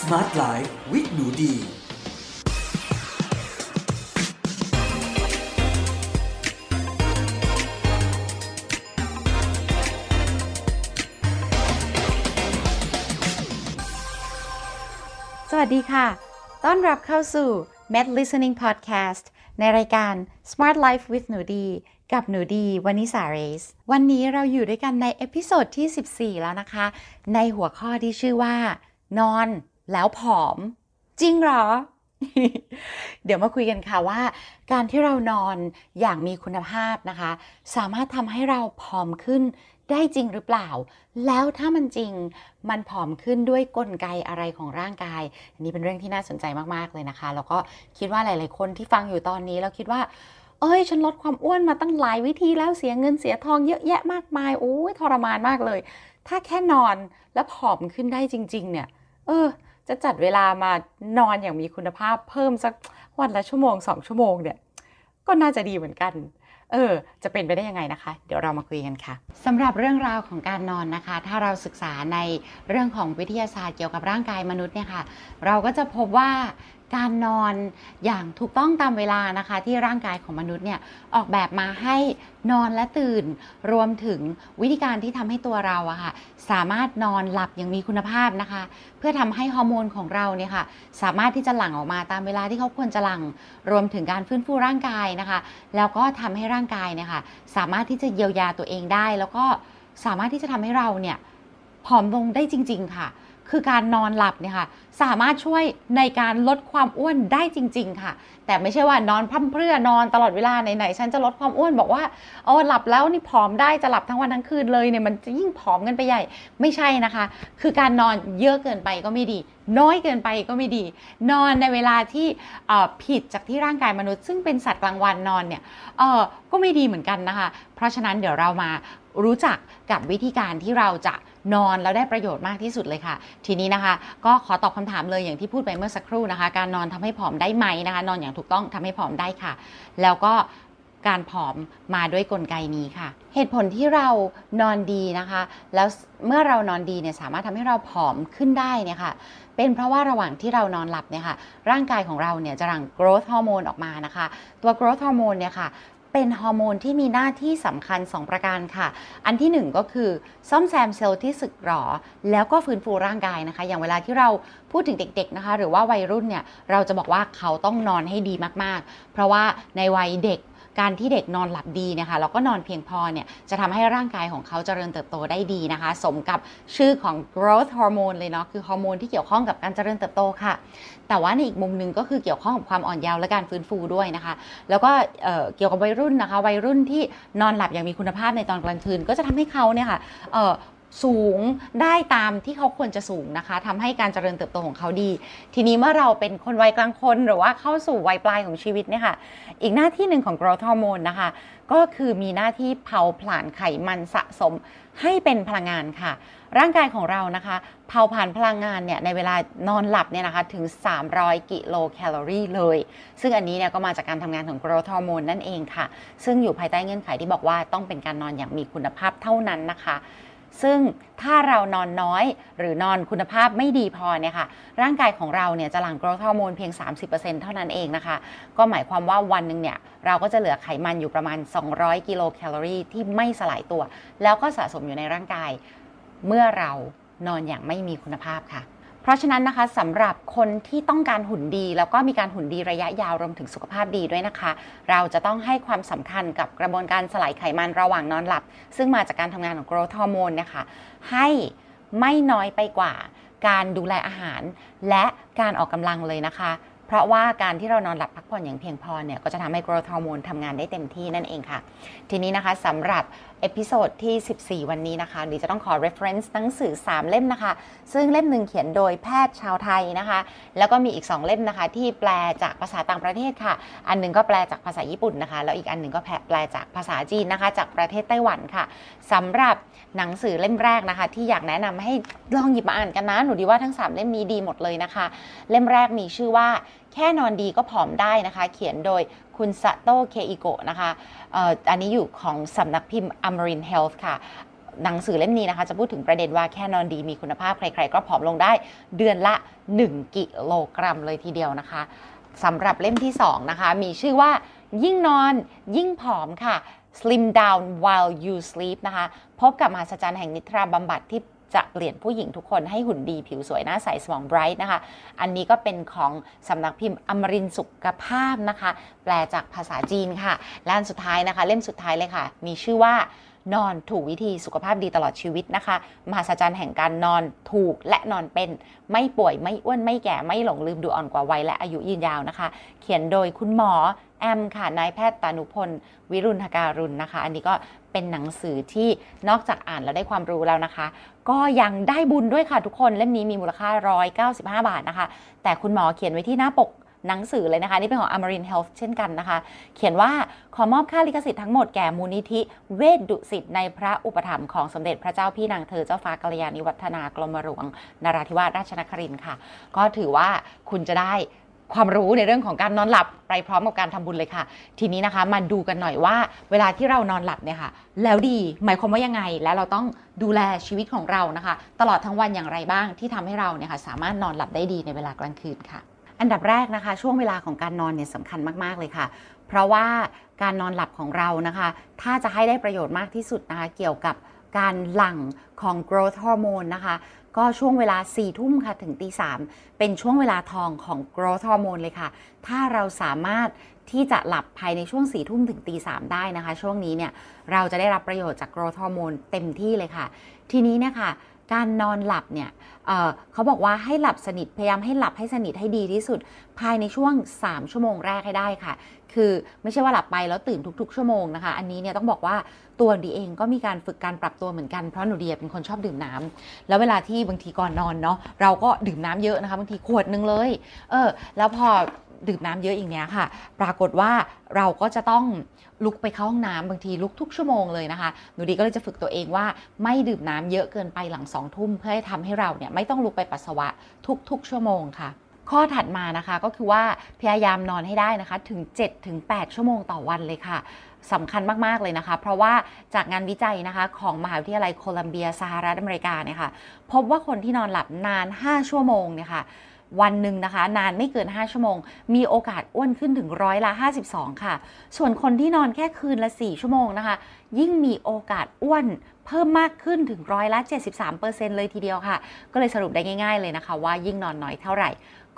Smart Life with หนูดี สวัสดีค่ะ ต้อนรับเข้าสู่ Med Listening Podcast ในรายการ Smart Life with หนูดี กับหนูดี วนิษาเรซ วันนี้เราอยู่ด้วยกันใน episode ที่ 14 แล้วนะคะ ในหัวข้อที่ชื่อว่า นอน แล้วผอม จริงเหรอ เดี๋ยวมาคุยกันค่ะว่า การที่เรานอนอย่างมีคุณภาพนะคะ สามารถทำให้เราผอมขึ้นได้จริงหรือเปล่า แล้วถ้ามันจริง มันผอมขึ้นด้วยกลไกอะไรของร่างกาย อันนี้เป็นเรื่องที่น่าสนใจมาก ๆ เลยนะคะ แล้วก็คิดว่าหลาย ๆ คนที่ฟังอยู่ตอนนี้แล้วคิดว่า เอ้ย ฉันลดความอ้วนมาตั้งหลายวิธีแล้วเสียเงินเสียทองเยอะแยะมากมาย โอ้ยทรมานมากเลย ถ้าแค่นอนแล้วผอมขึ้นได้จริง ๆ เนี่ย เออ จะจัดเวลามานอนอย่างมีคุณภาพเพิ่มสักวันละชั่วโมงสองชั่วโมงเนี่ยก็น่าจะดีเหมือนกัน เออ จะเป็นไปได้ยังไงนะคะ เดี๋ยวเรามาคุยกันค่ะสำหรับเรื่องราวของการนอนนะคะ ถ้าเราศึกษาในเรื่องของวิทยาศาสตร์เกี่ยวกับร่างกายมนุษย์เนี่ยค่ะ เราก็จะพบว่า การนอนอย่างถูกต้องตามเวลานะคะ ที่ร่างกายของมนุษย์เนี่ยออกแบบมาให้นอนและตื่น รวมถึงวิธีการที่ทำให้ตัวเราอะค่ะสามารถนอนหลับอย่างมีคุณภาพนะคะ เพื่อทำให้ฮอร์โมนของเราเนี่ยค่ะสามารถที่จะหลั่งออกมาตามเวลาที่เขาควรจะหลั่งรวมถึงการฟื้นฟูร่างกายนะคะ แล้วก็ทำให้ร่างกายเนี่ยค่ะสามารถที่จะเยียวยาตัวเองได้ แล้วก็สามารถที่จะทำให้เราเนี่ยผอมลงได้จริง ๆ ค่ะ คือการนอนหลับเนี่ยค่ะสามารถช่วยในการลดความอ้วนได้จริง ๆ ค่ะ แต่ไม่ใช่ว่านอนพร่ำเพรื่อนอนตลอดเวลาไหนๆฉันจะลดความอ้วนบอกว่าโอ้หลับแล้วนี่ผอมได้จะหลับทั้งวันทั้งคืนเลยเนี่ยมันจะยิ่งผอมกันไปใหญ่ไม่ใช่นะคะ คือการนอนเยอะเกินไปก็ไม่ดี น้อยเกินไปก็ไม่ดี นอนในเวลาที่ผิดจากที่ร่างกายมนุษย์ ซึ่งเป็นสัตว์กลางวันนอนเนี่ยก็ไม่ดีเหมือนกันนะคะ เพราะฉะนั้นเดี๋ยวเรามารู้จักกับวิธีการที่เราจะนอนแล้วได้ประโยชน์มากที่สุดเลยค่ะ ทีนี้นะคะ ก็ขอตอบคำถามเลยอย่างที่พูดไปเมื่อสักครู่นะคะ การนอนทำให้ผอมได้ไหมนะคะ นอนอย่างถูกต้องทำให้ผอมได้ค่ะ แล้วก็ การผอมมาด้วยกลไกนี้ค่ะ เหตุผลที่เรานอนดีนะคะ แล้วเมื่อเรานอนดีเนี่ยสามารถทำให้เราผอมขึ้นได้เนี่ยค่ะ เป็นเพราะว่าระหว่างที่เรานอนหลับเนี่ยค่ะ ร่างกายของเราเนี่ยจะหลั่ง growth hormone ออกมานะคะ ตัว growth hormone เนี่ยค่ะเป็นฮอร์โมนที่มีหน้าที่สำคัญ 2 ประการค่ะ อันที่ 1 ก็คือซ่อมแซมเซลล์ที่สึกหรอ แล้วก็ฟื้นฟูร่างกายนะคะ อย่างเวลาที่เราพูดถึงเด็ก ๆนะคะ หรือว่าวัยรุ่นเนี่ย เราจะบอกว่าเขาต้องนอนให้ดีมากๆ เพราะว่าในวัยเด็ก การที่เด็กนอนหลับดีเนี่ยค่ะแล้วก็นอนเพียงพอเนี่ยจะทำให้ร่างกายของเขาเจริญเติบโตได้ดีนะคะ สมกับชื่อของ growth hormone เลยเนาะคือฮอร์โมนที่เกี่ยวข้องกับการเจริญเติบโตค่ะ แต่ว่าในอีกมุมหนึ่งก็คือเกี่ยวข้องกับความอ่อนเยาว์และการฟื้นฟูด้วยนะคะ แล้วก็เเกี่ยวกับวัยรุ่นนะคะ วัยรุ่นที่นอนหลับอย่างมีคุณภาพในตอนกลางคืน ก็จะทำให้เขาเนี่ยค่ะ สูงได้ตามที่เขาควรจะสูงนะคะทำให้การเจริญเติบโตของเขาดี ทีนี้เมื่อเราเป็นคนวัยกลางคนหรือว่าเข้าสู่วัยปลายของชีวิตเนี่ยค่ะ อีกหน้าที่หนึ่งของ growth hormone นะคะ ก็คือมีหน้าที่เผาผลาญไขมันสะสมให้เป็นพลังงานค่ะ ร่างกายของเรานะคะ เผาผลาญพลังงานเนี่ยในเวลานอนหลับเนี่ยนะคะถึง 300 กิโลแคลอรี่เลย ซึ่งอันนี้เนี่ยก็มาจากการทำงานของ growth hormone นั่นเองค่ะ ซึ่งอยู่ภายใต้เงื่อนไขที่บอกว่าต้องเป็นการนอนอย่างมีคุณภาพเท่านั้นนะคะ ซึ่งถ้าเรานอนน้อยหรือนอนคุณภาพไม่ดีพอเนี่ยค่ะ ร่างกายของเราเนี่ยจะหลั่งโกรทฮอร์โมนเพียง 30%เท่านั้นเองนะคะ ก็หมายความว่าวันหนึ่งเนี่ย เราก็จะเหลือไขมันอยู่ประมาณ 200 กิโลแคลอรี่ที่ไม่สลายตัว แล้วก็สะสมอยู่ในร่างกาย เมื่อเรานอนอย่างไม่มีคุณภาพค่ะ ราะฉะนั้นนะคะสำหรับคนที่ต้องการหุ่นดี แล้วก็มีการหุ่นดีระยะยาวรวมถึงสุขภาพดีด้วยนะคะ เราจะต้องให้ความสำคัญกับกระบวนการสลายไขมันระหว่างนอนหลับ ซึ่งมาจากการทำงานของ growth hormone เนะคะ ให้ไม่น้อยไปกว่าการดูแลอาหาร และการออกกำลังเลยนะคะ เพราะว่าการที่เรานอนหลับพักผ่อนอย่างเพียงพอเนี่ยก็จะทำให้ growth hormone ทำงานได้เต็มที่นั่นเองค่ะ ทีนี้นะคะสำหรับ episode ที่ 14 วันนี้นะคะดีจะต้องขอ reference หนังสือ 3 เล่มนะคะ ซึ่งเล่มหนึ่งเขียนโดยแพทย์ชาวไทยนะคะ แล้วก็มีอีก 2 เล่มนะคะ ที่แปลจากภาษาต่างประเทศค่ะ อันหนึ่งก็แปลจากภาษาญี่ปุ่นนะคะ แล้วอีกอันหนึ่งก็แปลจากภาษาจีนนะคะ จากประเทศไต้หวันค่ะสำหรับหนังสือเล่มแรกนะคะ ที่อยากแนะนำให้ลองหยิบมาอ่านกันนะหนูดีว่าทั้ง 3 เล่มนี้ดีหมดเลยนะคะ เล่มแรกมีชื่อว่าแค่นอนดีก็ผอมได้นะคะ เขียนโดยคุณซาโตเคอิโกะนะคะอันนี้อยู่ของสำนักพิมพ์ Amarin Health ค่ะหนังสือเล่มนี้นะคะ จะพูดถึงประเด็นว่าแค่นอนดีมีคุณภาพใคร ๆ ก็ผอมลงได้เดือนละ 1 กิโลกรัมเลยทีเดียวนะคะสำหรับเล่มที่ 2 นะคะ มีชื่อว่ายิ่งนอนยิ่งผอมค่ะ Slim Down While You Sleep นะคะ พบกับมหัศจรรย์แห่งนิทราบำบัดที่ จะเปลี่ยนผู้หญิงทุกคนให้หุ่นดีผิวสวยหน้าใสสมองไบรท์นะคะ อันนี้ก็เป็นของสำนักพิมพ์อมรินสุขภาพนะคะ แปลจากภาษาจีนค่ะและอันสุดท้ายนะคะ เล่มสุดท้ายเลยค่ะ มีชื่อว่า นอนถูกวิธีสุขภาพดีตลอดชีวิตนะคะ มหัศจรรย์แห่งการนอนถูกและนอนเป็น ไม่ป่วยไม่อ้วนไม่แก่ไม่หลงลืมดูอ่อนกว่าวัยและอายุยืนยาวนะคะ เขียนโดยคุณหมอแอมค่ะนายแพทย์ตานุพล วิรุณการุณนะคะ อันนี้ก็เป็นหนังสือที่นอกจากอ่านแล้วได้ความรู้แล้วนะคะ ก็ยังได้บุญด้วยค่ะทุกคนเล่มนี้มีมูลค่า 195 บาทนะคะ แต่คุณหมอเขียนไว้ที่หน้าปก หนังสือเลยนะคะ นี่เป็นของ Amarin Health เช่นกันนะคะ เขียนว่าขอมอบค่าลิขสิทธิ์ทั้งหมดแก่มูลนิธิเวชดุสิตในพระอุปถัมภ์ของสมเด็จพระเจ้าพี่นางเธอเจ้าฟ้ากัลยาณิวัฒนากรมหลวงนราธิวาสราชนครินทร์ค่ะ ก็ถือว่าคุณจะได้ความรู้ในเรื่องของการนอนหลับไปพร้อมกับการทำบุญเลยค่ะ ทีนี้นะคะมาดูกันหน่อยว่า เวลาที่เรานอนหลับเนี่ยค่ะ แล้วดีหมายความว่ายังไง และเราต้องดูแลชีวิตของเรานะคะ ตลอดทั้งวันอย่างไรบ้างที่ทำให้เราเนี่ยค่ะสามารถนอนหลับได้ดีในเวลากลางคืนค่ะ อันดับแรกนะคะ ช่วงเวลาของการนอนเนี่ยสำคัญมาก ๆ เลยค่ะ เพราะว่าการนอนหลับของเรานะคะ ถ้าจะให้ได้ประโยชน์มากที่สุดนะคะ เกี่ยวกับการหลั่งของ growth hormone นะคะ ก็ช่วงเวลา4ี่ทุ่มค่ะ ถึงตีสามเป็นช่วงเวลาทองของ growth hormone เลยค่ะ ถ้าเราสามารถที่จะหลับภายในช่วง4ี่ทุ่มถึงตีสามได้นะคะ ช่วงนี้เนี่ยเราจะได้รับประโยชน์จาก growth hormone เต็มที่เลยค่ะ ทีนี้เนี่ยค่ะ การนอนหลับเนี่ยเเขาบอกว่าให้หลับสนิทพยายามให้หลับให้สนิทให้ดีที่สุด ภายในช่วง 3 ชั่วโมงแรกให้ได้ค่ะ คือไม่ใช่ว่าหลับไปแล้วตื่นทุก ๆ ชั่วโมงนะคะ อันนี้เนี่ยต้องบอกว่าตัวดีเองก็มีการฝึกการปรับตัวเหมือนกันเพราะหนูเดียเป็นคนชอบดื่มน้ำแล้วเวลาที่บางทีก่อนนอนเนาะเราก็ดื่มน้ำเยอะนะคะบางทีขวดนึงเลยเออแล้วพอดื่มน้ำเยอะอย่างเนี้ยค่ะ ปรากฏว่าเราก็จะต้อง ลุกไปเข้าห้องน้ำบางทีลุกทุกชั่วโมงเลยนะคะ หนูดีก็เลยจะฝึกตัวเองว่าไม่ดื่มน้ำเยอะเกินไปหลังสองทุ่มเพื่อให้ทำให้เราเนี่ยไม่ต้องลุกไปปัสสาวะทุกๆ ชั่วโมงค่ะข้อถัดมานะคะก็คือว่าพยายามนอนให้ได้นะคะถึง7-8ชั่วโมงต่อวันเลยค่ะสำคัญมาก ๆ เลยนะคะ เพราะว่าจากงานวิจัยนะคะของมหาวิทยาลัยโคลัมเบียสหรัฐอเมริกาเนี่ยค่ะพบว่าคนที่นอนหลับนาน 5 ชั่วโมงเนี่ยค่ะ วันหนึ่งนะคะ นานไม่เกิน 5 ชั่วโมง มีโอกาสอ้วนขึ้นถึงร้อยละ 52 ค่ะ ส่วนคนที่นอนแค่คืนละ 4 ชั่วโมงนะคะ ยิ่งมีโอกาสอ้วนเพิ่มมากขึ้นถึงร้อยละ 73%เลยทีเดียวค่ะ ก็เลยสรุปได้ง่าย ๆเลยนะคะ ว่ายิ่งนอนน้อยเท่าไหร่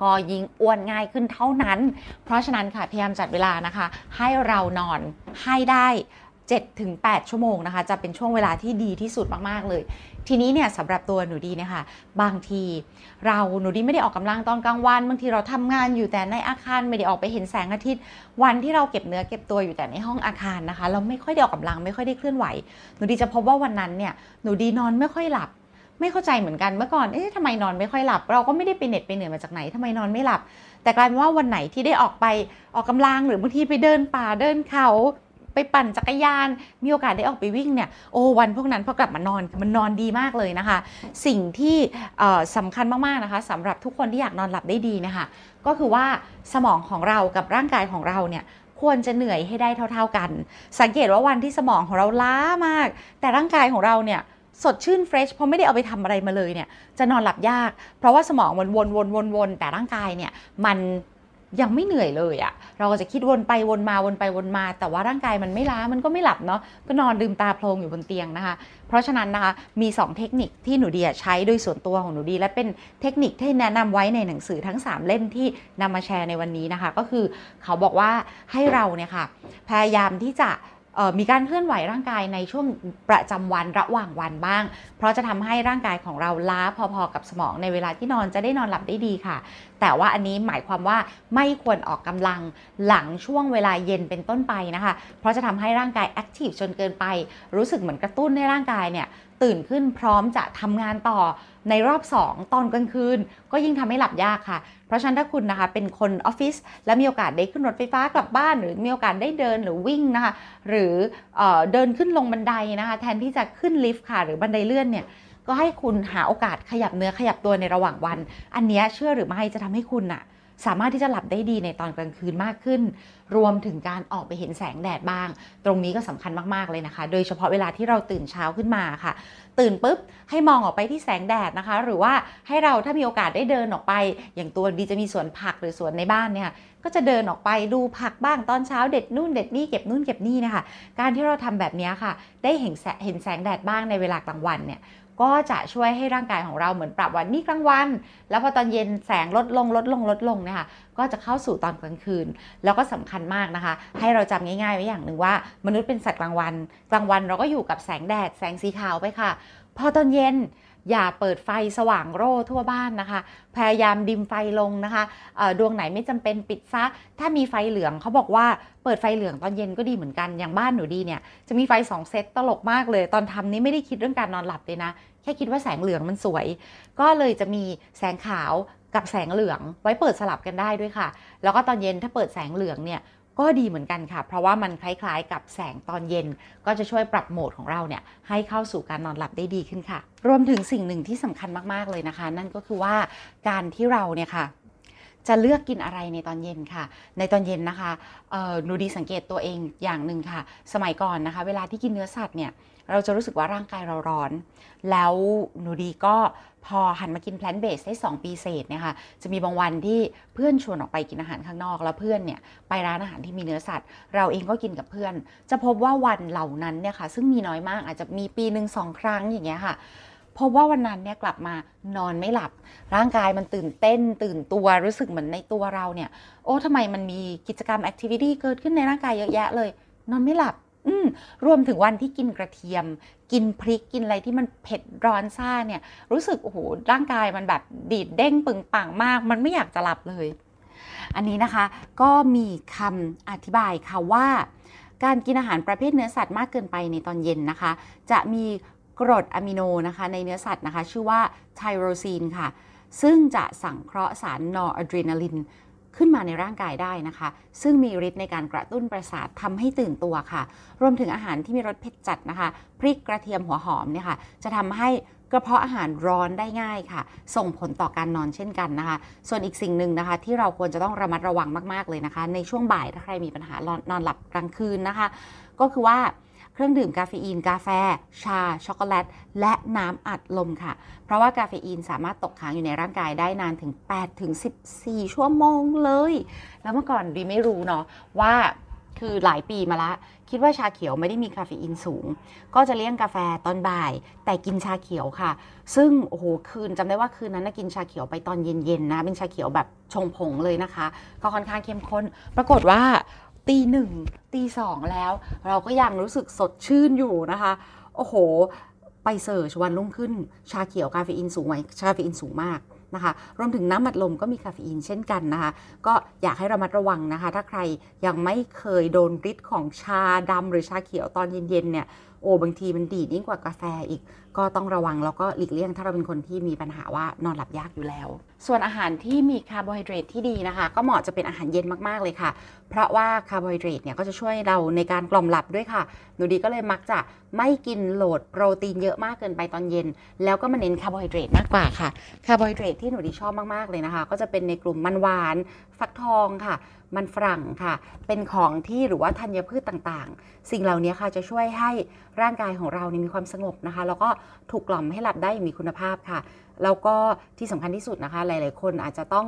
ก็ยิ่งอ้วนง่ายขึ้นเท่านั้น เพราะฉะนั้นค่ะพยายามจัดเวลานะคะ ให้เรานอนให้ได้ 7-8 ชั่วโมงนะคะ จะเป็นช่วงเวลาที่ดีที่สุดมากๆเลย ทีนี้เนี่ยสำหรับตัวหนูดีเนี่ยค่ะบางที เราหนูดีไม่ได้ออกกำลังตอนกลางวัน บางทีเราทำงานอยู่แต่ในอาคารไม่ได้ออกไปเห็นแสงอาทิตย์ วันที่เราเก็บเนื้อเก็บตัวอยู่แต่ในห้องอาคารนะคะ เราไม่ค่อยได้ออกกำลังไม่ค่อยได้เคลื่อนไหว หนูดีจะพบว่าวันนั้นเนี่ยหนูดีนอนไม่ค่อยหลับไม่เข้าใจเหมือนกันเมื่อก่อน เอ๊ะทำไมนอนไม่ค่อยหลับ เราก็ไม่ได้ไปเหน็ดไปเหนื่อยมาจากไหนทำไมนอนไม่หลับ แต่กลายเป็นว่าวันไหนที่ได้ออกไปออกกำลังหรือบางทีไปเดินป่าเดินเขา ปปั่นจักรยาน มีโอกาสได้ออกไปวิ่งเนี่ยโอ้วันพวกนั้นพอกลับมานอนมันนอนดีมากเลยนะคะ สิ่งที่สำคัญมากๆนะคะสำหรับทุกคนที่อยากนอนหลับได้ดีนะคะก็คือว่าสมองของเรากับร่างกายของเราเนี่ยควรจะเหนื่อยให้ได้เท่า ๆกัน สังเกตว่าวันที่สมองของเราล้ามาก แต่ร่างกายของเราเนี่ยสดชื่นเฟรชเพราะไม่ได้เอาไปทำอะไรมาเลยเนี่ยจะนอนหลับยาก เพราะว่าสมองมันวนวนวนวนแต่ร่างกายเนี่ยมัน ยังไม่เหนื่อยเลยอะเราก็จะคิดวนไปวนมาวนไปวนมา แต่ว่าร่างกายมันไม่ล้ามันก็ไม่หลับเนาะก็นอนลืมตาโพลงอยู่บนเตียงนะคะ เพราะฉะนั้นนะคะมี 2 เทคนิคที่หนูดีใช้โดยส่วนตัวของหนูดี และเป็นเทคนิคที่แนะนำไว้ในหนังสือทั้ง 3 เล่มที่นำมาแชร์ในวันนี้นะคะ ก็คือเขาบอกว่าให้เราเนี่ยค่ะพยายามที่จะมีการเคลื่อนไหวร่างกายในช่วงประจำวันระหว่างวันบ้าง เพราะจะทำให้ร่างกายของเราล้าพอๆกับสมองในเวลาที่นอนจะได้นอนหลับได้ดีค่ะ แต่ว่าอันนี้หมายความว่าไม่ควรออกกำลังหลังช่วงเวลาเย็นเป็นต้นไปนะคะ เพราะจะทำให้ร่างกาย active จนเกินไป รู้สึกเหมือนกระตุ้นในร่างกายเนี่ยตื่นขึ้นพร้อมจะทำงานต่อในรอบ 2 ตอนกลางคืน ก็ยิ่งทำให้หลับยากค่ะ เพราะฉะนั้นถ้าคุณนะคะเป็นคนออฟฟิศและมีโอกาสได้ขึ้นรถไฟฟ้ากลับบ้าน หรือมีโอกาสได้เดินหรือวิ่งนะคะ หรือเอเดินขึ้นลงบันไดนะคะ แทนที่จะขึ้นลิฟต์ค่ะ หรือบันไดเลื่อนเนี่ย ก็ให้คุณหาโอกาสขยับเนื้อขยับตัวในระหว่างวัน อันนี้เชื่อหรือไม่จะทำให้คุณน่ะสามารถที่จะหลับได้ดีในตอนกลางคืนมากขึ้น รวมถึงการออกไปเห็นแสงแดดบ้าง ตรงนี้ก็สำคัญมากๆเลยนะคะ โดยเฉพาะเวลาที่เราตื่นเช้าขึ้นมาค่ะ ตื่นปุ๊บให้มองออกไปที่แสงแดดนะคะ หรือว่าให้เราถ้ามีโอกาสได้เดินออกไป อย่างตัวดีจะมีสวนผักหรือสวนในบ้านเนี่ย ก็จะเดินออกไปดูผักบ้างตอนเช้าเด็ดนู่นเด็ดนี่เก็บนู่นเก็บนี่นะคะ การที่เราทำแบบนี้ค่ะ ได้เห็นแสเห็นแสงแดดบ้างในเวลากลางวันเนี่ย ก็จะช่วยให้ร่างกายของเราเหมือนปรับวันนี้กลางวัน แล้วพอตอนเย็นแสงลดลงลดลงลดลงเนี่ยค่ะก็จะเข้าสู่ตอนกลางคืน แล้วก็สำคัญมากนะคะ ให้เราจำง่ายๆไว้อย่างหนึ่งว่า มนุษย์เป็นสัตว์กลางวัน กลางวันเราก็อยู่กับแสงแดดแสงสีขาวไปค่ะ พอตอนเย็น อย่าเปิดไฟสว่างโร่ทั่วบ้านนะคะ พยายามดิมไฟลงนะคะดวงไหนไม่จำเป็นปิดซะ ถ้ามีไฟเหลืองเขาบอกว่าเปิดไฟเหลืองตอนเย็นก็ดีเหมือนกัน อย่างบ้านหนูดีเนี่ยจะมีไฟสองเซตตลกมากเลย ตอนทำนี้ไม่ได้คิดเรื่องการนอนหลับเลยนะ แค่คิดว่าแสงเหลืองมันสวย ก็เลยจะมีแสงขาวกับแสงเหลืองไว้เปิดสลับกันได้ด้วยค่ะ แล้วก็ตอนเย็นถ้าเปิดแสงเหลืองเนี่ย ก็ดีเหมือนกันค่ะ เพราะว่ามันคล้ายๆ กับแสงตอนเย็น ก็จะช่วยปรับโหมดของเราเนี่ยให้เข้าสู่การนอนหลับได้ดีขึ้นค่ะ รวมถึงสิ่งหนึ่งที่สำคัญมากๆเลยนะคะ นั่นก็คือว่าการที่เราเนี่ยค่ะจะเลือกกินอะไรในตอนเย็นค่ะ ในตอนเย็นนะคะหนูดีสังเกตตัวเองอย่างหนึ่งค่ะ สมัยก่อนนะคะ เวลาที่กินเนื้อสัตว์เนี่ย เราจะรู้สึกว่าร่างกายเราร้อน แล้วหนูดีก็พอหันมากิน plant-based ได้ 2 ปีเศษเนี่ยค่ะ จะมีบางวันที่เพื่อนชวนออกไปกินอาหารข้างนอก แล้วเพื่อนเนี่ยไปร้านอาหารที่มีเนื้อสัตว์ เราเองก็กินกับเพื่อน จะพบว่าวันเหล่านั้นเนี่ยค่ะ ซึ่งมีน้อยมากอาจจะมีปีหนึ่งสองครั้งอย่างเงี้ยค่ะพบว่าวันนั้นเนี่ยกลับมานอนไม่หลับ ร่างกายมันตื่นเต้น ตื่นตัวรู้สึกเหมือนในตัวเราเนี่ย โอ้ทำไมมันมีกิจกรรม activity เกิดขึ้นในร่างกายเยอะแยะเลย นอนไม่หลับ อืมรวมถึงวันที่กินกระเทียม กินพริกกินอะไรที่มันเผ็ดร้อนซ่าเนี่ย รู้สึกโอ้โหร่างกายมันแบบดีดเด้งปึงปังมาก มันไม่อยากจะหลับเลย อันนี้นะคะก็มีคำอธิบายค่ะว่า การกินอาหารประเภทเนื้อสัตว์มากเกินไปในตอนเย็นนะคะ จะมีกรดอะมิโนนะคะในเนื้อสัตว์นะคะ ชื่อว่าไทโรซีนค่ะ ซึ่งจะสังเคราะห์สารนอร์อะดรีนาลิน ขึ้นมาในร่างกายได้นะคะ ซึ่งมีฤทธิ์ในการกระตุ้นประสาททำให้ตื่นตัวค่ะ รวมถึงอาหารที่มีรสเผ็ดจัดนะคะ พริกกระเทียมหัวหอมเนี่ยค่ะ จะทำให้กระเพาะอาหารร้อนได้ง่ายค่ะ ส่งผลต่อการนอนเช่นกันนะคะ ส่วนอีกสิ่งหนึ่งนะคะ ที่เราควรจะต้องระมัดระวังมาก ๆ เลยนะคะ ในช่วงบ่ายถ้าใครมีปัญหานอนหลับกลางคืนนะคะ ก็คือว่า เครื่องดื่มกาเฟอีน กาแฟ ชา ช็อกโกแลต และน้ำอัดลมค่ะ เพราะว่ากาเฟอีนสามารถตกค้างอยู่ในร่างกายได้นานถึง 8 ถึง 14 ชั่วโมงเลย แล้วเมื่อก่อนดีไม่รู้เนาะว่าคือหลายปีมาละ คิดว่าชาเขียวไม่ได้มีคาเฟอีนสูง ก็จะเลี่ยงกาแฟตอนบ่าย แต่กินชาเขียวค่ะ ซึ่งโอ้โหคืนจำได้ว่าคืนนั้นนะกินชาเขียวไปตอนเย็นๆนะเป็นชาเขียวแบบชงผงเลยนะคะ ก็ค่อนข้างเข้มข้น ปรากฏว่า ตีหนึ่งตีสองแล้ว เราก็ยังรู้สึกสดชื่นอยู่นะคะ โอ้โห ไปเสิร์ชวันรุ่งขึ้น ชาเขียวคาเฟอีนสูงไหมคาเฟอีนสูงมากนะคะรวมถึงน้ำอัดลมก็มีคาเฟอีนเช่นกันนะคะ ก็อยากให้ระมัดระวังนะคะ ถ้าใครยังไม่เคยโดนฤทธิ์ของชาดำหรือชาเขียวตอนเย็นๆเนี่ยโอ้บางทีมันดีดยิ่งกว่ากาแฟอีก ก็ต้องระวังแล้วก็หลีกเลี่ยง ถ้าเราเป็นคนที่มีปัญหาว่านอนหลับยากอยู่แล้ว ส่วนอาหารที่มีคาร์โบไฮเดรตที่ดีนะคะ ก็เหมาะจะเป็นอาหารเย็นมากๆเลยค่ะ เพราะว่าคาร์โบไฮเดรตเนี่ยก็จะช่วยเราในการกล่อมหลับด้วยค่ะ หนูดีก็เลยมักจะไม่กิน load โปรตีนเยอะมากเกินไปตอนเย็น แล้วก็มาเน้นคาร์โบไฮเดรตมากกว่าค่ะคาร์โบไฮเดรตที่หนูดีชอบมากๆเลยนะคะ ก็จะเป็นในกลุ่มมันหวาน ฟักทองค่ะ มันฝรั่งค่ะ เป็นของที่หรือว่าธัญพืชต่างๆ สิ่งเหล่านี้ค่ะจะช่วยให้ร่างกายของเราเนี่ยมีความสงบนะคะ แล้วก็ถูกกล่อมให้หลับได้อย่างมีคุณภาพค่ะ แล้วก็ที่สำคัญที่สุดนะคะ หลายๆ คนอาจจะต้อง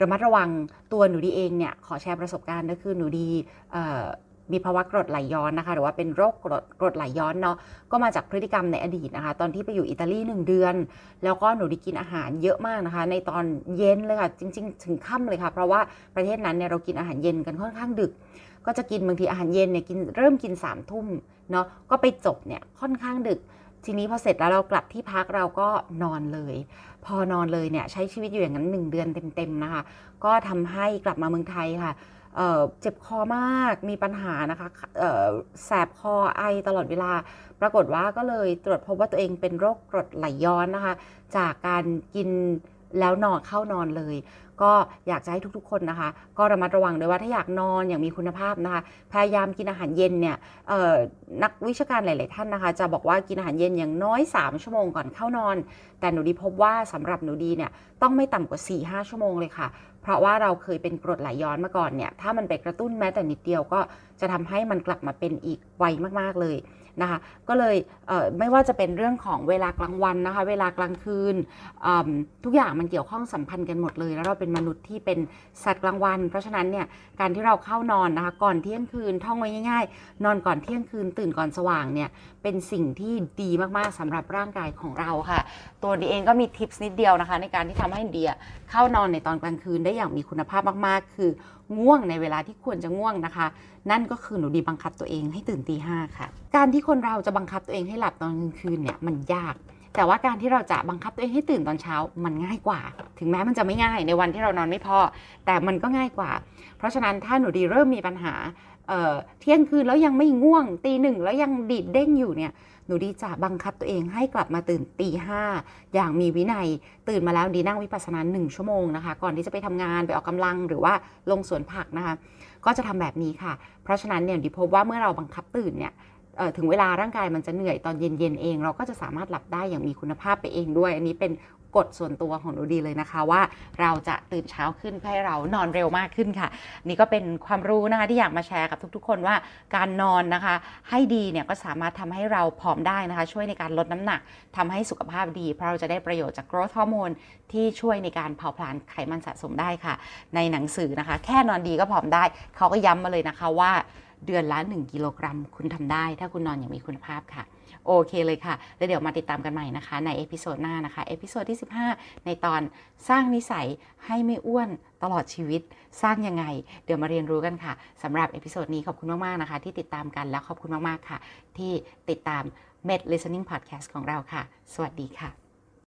ระมัดระวังตัวหนูดีเองเนี่ยขอแชร์ประสบการณ์ก็คือหนูดีเอ่อ มีภาวะกรดไหลย้อนนะคะ หรือว่าเป็นโรคกรดกรดไหลย้อนเนาะก็มาจากพฤติกรรมในอดีตนะคะ ตอนที่ไปอยู่อิตาลีหนึ่งเดือน แล้วก็หนูได้กินอาหารเยอะมากนะคะ ในตอนเย็นเลยค่ะ จริง ๆ ถึงค่ำเลยค่ะ เพราะว่าประเทศนั้นเนี่ยเรากินอาหารเย็นกันค่อนข้างดึก ก็จะกินบางทีอาหารเย็นเนี่ยกินเริ่มกิน3ามทุ่มเนาะก็ไปจบเนี่ยค่อนข้างดึกทีนี้พอเสร็จแล้วเรากลับที่พักเราก็นอนเลย พอนอนเลยเนี่ยใช้ชีวิตอยู่อย่างนั้น1เดือนเต็มๆนะคะ ก็ทำให้กลับมาเมืองไทยค่ะ เจ็บคอมากมีปัญหานะคะแสบคอไอตลอดเวลา ปรากฏว่าก็เลยตรวจพบว่าตัวเองเป็นโรคกรดไหลย้อนนะคะ จากการกินแล้วนอนเข้านอนเลย ก็อยากจะให้ทุกๆ คนนะคะ ก็ระมัดระวังด้วยว่าถ้าอยากนอนอย่างมีคุณภาพนะคะ พยายามกินอาหารเย็นเนี่ยนักวิชาการหลาย ๆ ท่านนะคะ จะบอกว่ากินอาหารเย็นอย่างน้อย 3 ชั่วโมงก่อนเข้านอน แต่หนูดีพบว่าสำหรับหนูดีเนี่ยต้องไม่ต่ำกว่า 4-5 ชั่วโมงเลยค่ะ เพราะว่าเราเคยเป็นกรดไหลย้อนมาก่อนเนี่ยถ้ามันไปกระตุ้นแม้แต่นิดเดียวก็จะทำให้มันกลับมาเป็นอีกไวมากๆเลย นะคะก็เลยเไม่ว่าจะเป็นเรื่องของเวลากลางวันนะคะเวลากลางคืนทุกอย่างมันเกี่ยวข้องสัมพันธ์กันหมดเลย แล้วเราเป็นมนุษย์ที่เป็นสัตว์กลางวัน เพราะฉะนั้นเนี่ยการที่เราเข้านอนนะคะก่อนเที่ยงคืนท่องไว้ง่าย ๆ นอนก่อนเที่ยงคืนตื่นก่อนสว่างเนี่ยเป็นสิ่งที่ดีมากๆสำหรับร่างกายของเราค่ะ ตัวดีเองก็มีทิปส์นิดเดียวนะคะในการที่ทำให้เดียเข้านอนในตอนกลางคืนได้อย่างมีคุณภาพมากๆ คือ ง่วงในเวลาที่ควรจะง่วงนะคะ นั่นก็คือหนูดีบังคับตัวเองให้ตื่นตีห้าค่ะ การที่คนเราจะบังคับตัวเองให้หลับตอนกลางคืนเนี่ยมันยาก แต่ว่าการที่เราจะบังคับตัวเองให้ตื่นตอนเช้ามันง่ายกว่า ถึงแม้มันจะไม่ง่ายในวันที่เรานอนไม่พอ แต่มันก็ง่ายกว่า เพราะฉะนั้นถ้าหนูดีเริ่มมีปัญหาเเที่ยงคืนแล้วยังไม่ง่วงตีหนึ่งแล้วยังดีดเด้งอยู่เนี่ย หนูดีจะบังคับตัวเองให้กลับมาตื่นตีห้าอย่างมีวินัย ตื่นมาแล้วดีนั่งวิปัสสนาหนึ่งชั่วโมงนะคะ ก่อนที่จะไปทำงานไปออกกำลังหรือว่าลงสวนผักนะคะ ก็จะทำแบบนี้ค่ะ เพราะฉะนั้นเนี่ยดีพบว่าเมื่อเราบังคับตื่นเนี่ยถึงเวลาร่างกายมันจะเหนื่อยตอนเย็นๆเอง เราก็จะสามารถหลับได้อย่างมีคุณภาพไปเองด้วย อันนี้เป็น กฎส่วนตัวของหนูดีเลยนะคะว่าเราจะตื่นเช้าขึ้นเพื่อให้เรานอนเร็วมากขึ้นค่ะ นี่ก็เป็นความรู้นะคะที่อยากมาแชร์กับทุกๆ คนว่าการนอนนะคะ ให้ดีเนี่ยก็สามารถทำให้เราผอมได้นะคะ ช่วยในการลดน้ำหนักทำให้สุขภาพดี เพราะเราจะได้ประโยชน์จาก growth hormone ที่ช่วยในการเผาผลาญไขมันสะสมได้ค่ะ ในหนังสือนะคะ แค่นอนดีก็ผอมได้ เขาก็ย้ำมาเลยนะคะว่าเดือนละ 1 กิโลกรัมคุณทำได้ ถ้าคุณนอนอย่างมีคุณภาพค่ะ โอเคเลยค่ะ แล้วเดี๋ยวมาติดตามกันใหม่นะคะใน episode หน้านะคะ episode ที่ 15 ในตอนสร้างนิสัยให้ไม่อ้วนตลอดชีวิตสร้างยังไง เดี๋ยวมาเรียนรู้กันค่ะสำหรับ episode นี้ขอบคุณมาก ๆ นะคะ ที่ติดตามกันแล้วขอบคุณมาก ๆ ค่ะ ที่ติดตาม Med Listening Podcast ของเราค่ะ สวัสดีค่ะ